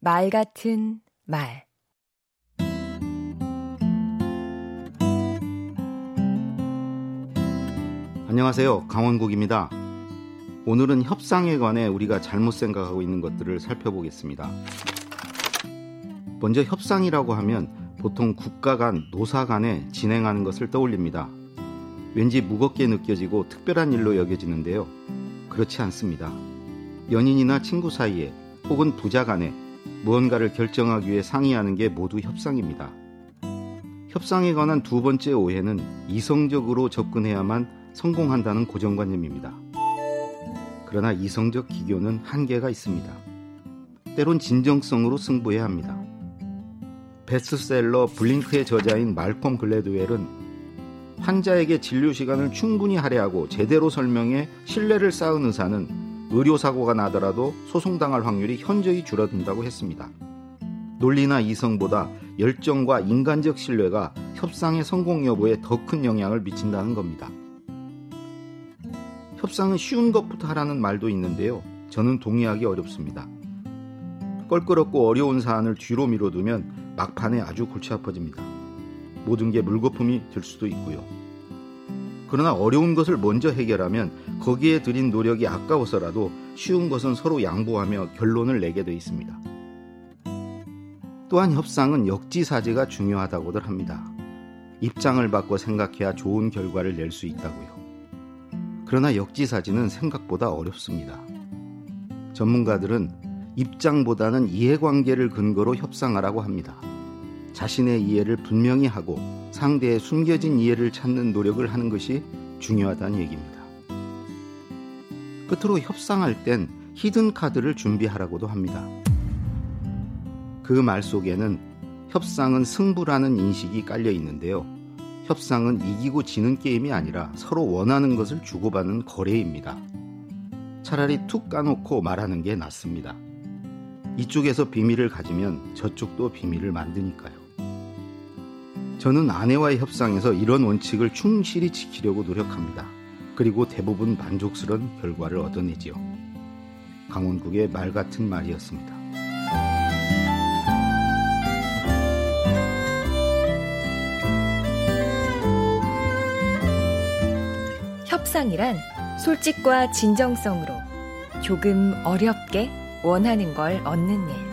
말 같은 말 안녕하세요. 강원국입니다. 오늘은 협상에 관해 우리가 잘못 생각하고 있는 것들을 살펴보겠습니다. 먼저 협상이라고 하면 보통 국가 간, 노사 간에 진행하는 것을 떠올립니다. 왠지 무겁게 느껴지고 특별한 일로 여겨지는데요. 그렇지 않습니다. 연인이나 친구 사이에 혹은 부자 간에 무언가를 결정하기 위해 상의하는 게 모두 협상입니다. 협상에 관한 두 번째 오해는 이성적으로 접근해야만 성공한다는 고정관념입니다. 그러나 이성적 기교는 한계가 있습니다. 때론 진정성으로 승부해야 합니다. 베스트셀러 블링크의 저자인 말콤 글래드웰은 환자에게 진료 시간을 충분히 할애하고 제대로 설명해 신뢰를 쌓은 의사는 의료사고가 나더라도 소송당할 확률이 현저히 줄어든다고 했습니다. 논리나 이성보다 열정과 인간적 신뢰가 협상의 성공 여부에 더 큰 영향을 미친다는 겁니다. 협상은 쉬운 것부터 하라는 말도 있는데요. 저는 동의하기 어렵습니다. 껄끄럽고 어려운 사안을 뒤로 미뤄두면 막판에 아주 골치 아파집니다. 모든 게 물거품이 될 수도 있고요. 그러나 어려운 것을 먼저 해결하면 거기에 들인 노력이 아까워서라도 쉬운 것은 서로 양보하며 결론을 내게 돼 있습니다. 또한 협상은 역지사지가 중요하다고들 합니다. 입장을 바꿔 생각해야 좋은 결과를 낼 수 있다고요. 그러나 역지사지는 생각보다 어렵습니다. 전문가들은 입장보다는 이해관계를 근거로 협상하라고 합니다. 자신의 이해를 분명히 하고 상대의 숨겨진 이해를 찾는 노력을 하는 것이 중요하다는 얘기입니다. 끝으로 협상할 땐 히든 카드를 준비하라고도 합니다. 그 말 속에는 협상은 승부라는 인식이 깔려 있는데요. 협상은 이기고 지는 게임이 아니라 서로 원하는 것을 주고받는 거래입니다. 차라리 툭 까놓고 말하는 게 낫습니다. 이쪽에서 비밀을 가지면 저쪽도 비밀을 만드니까요. 저는 아내와의 협상에서 이런 원칙을 충실히 지키려고 노력합니다. 그리고 대부분 만족스러운 결과를 얻어내지요. 강원국의 말 같은 말이었습니다. 협상이란 솔직과 진정성으로 조금 어렵게 원하는 걸 얻는 일.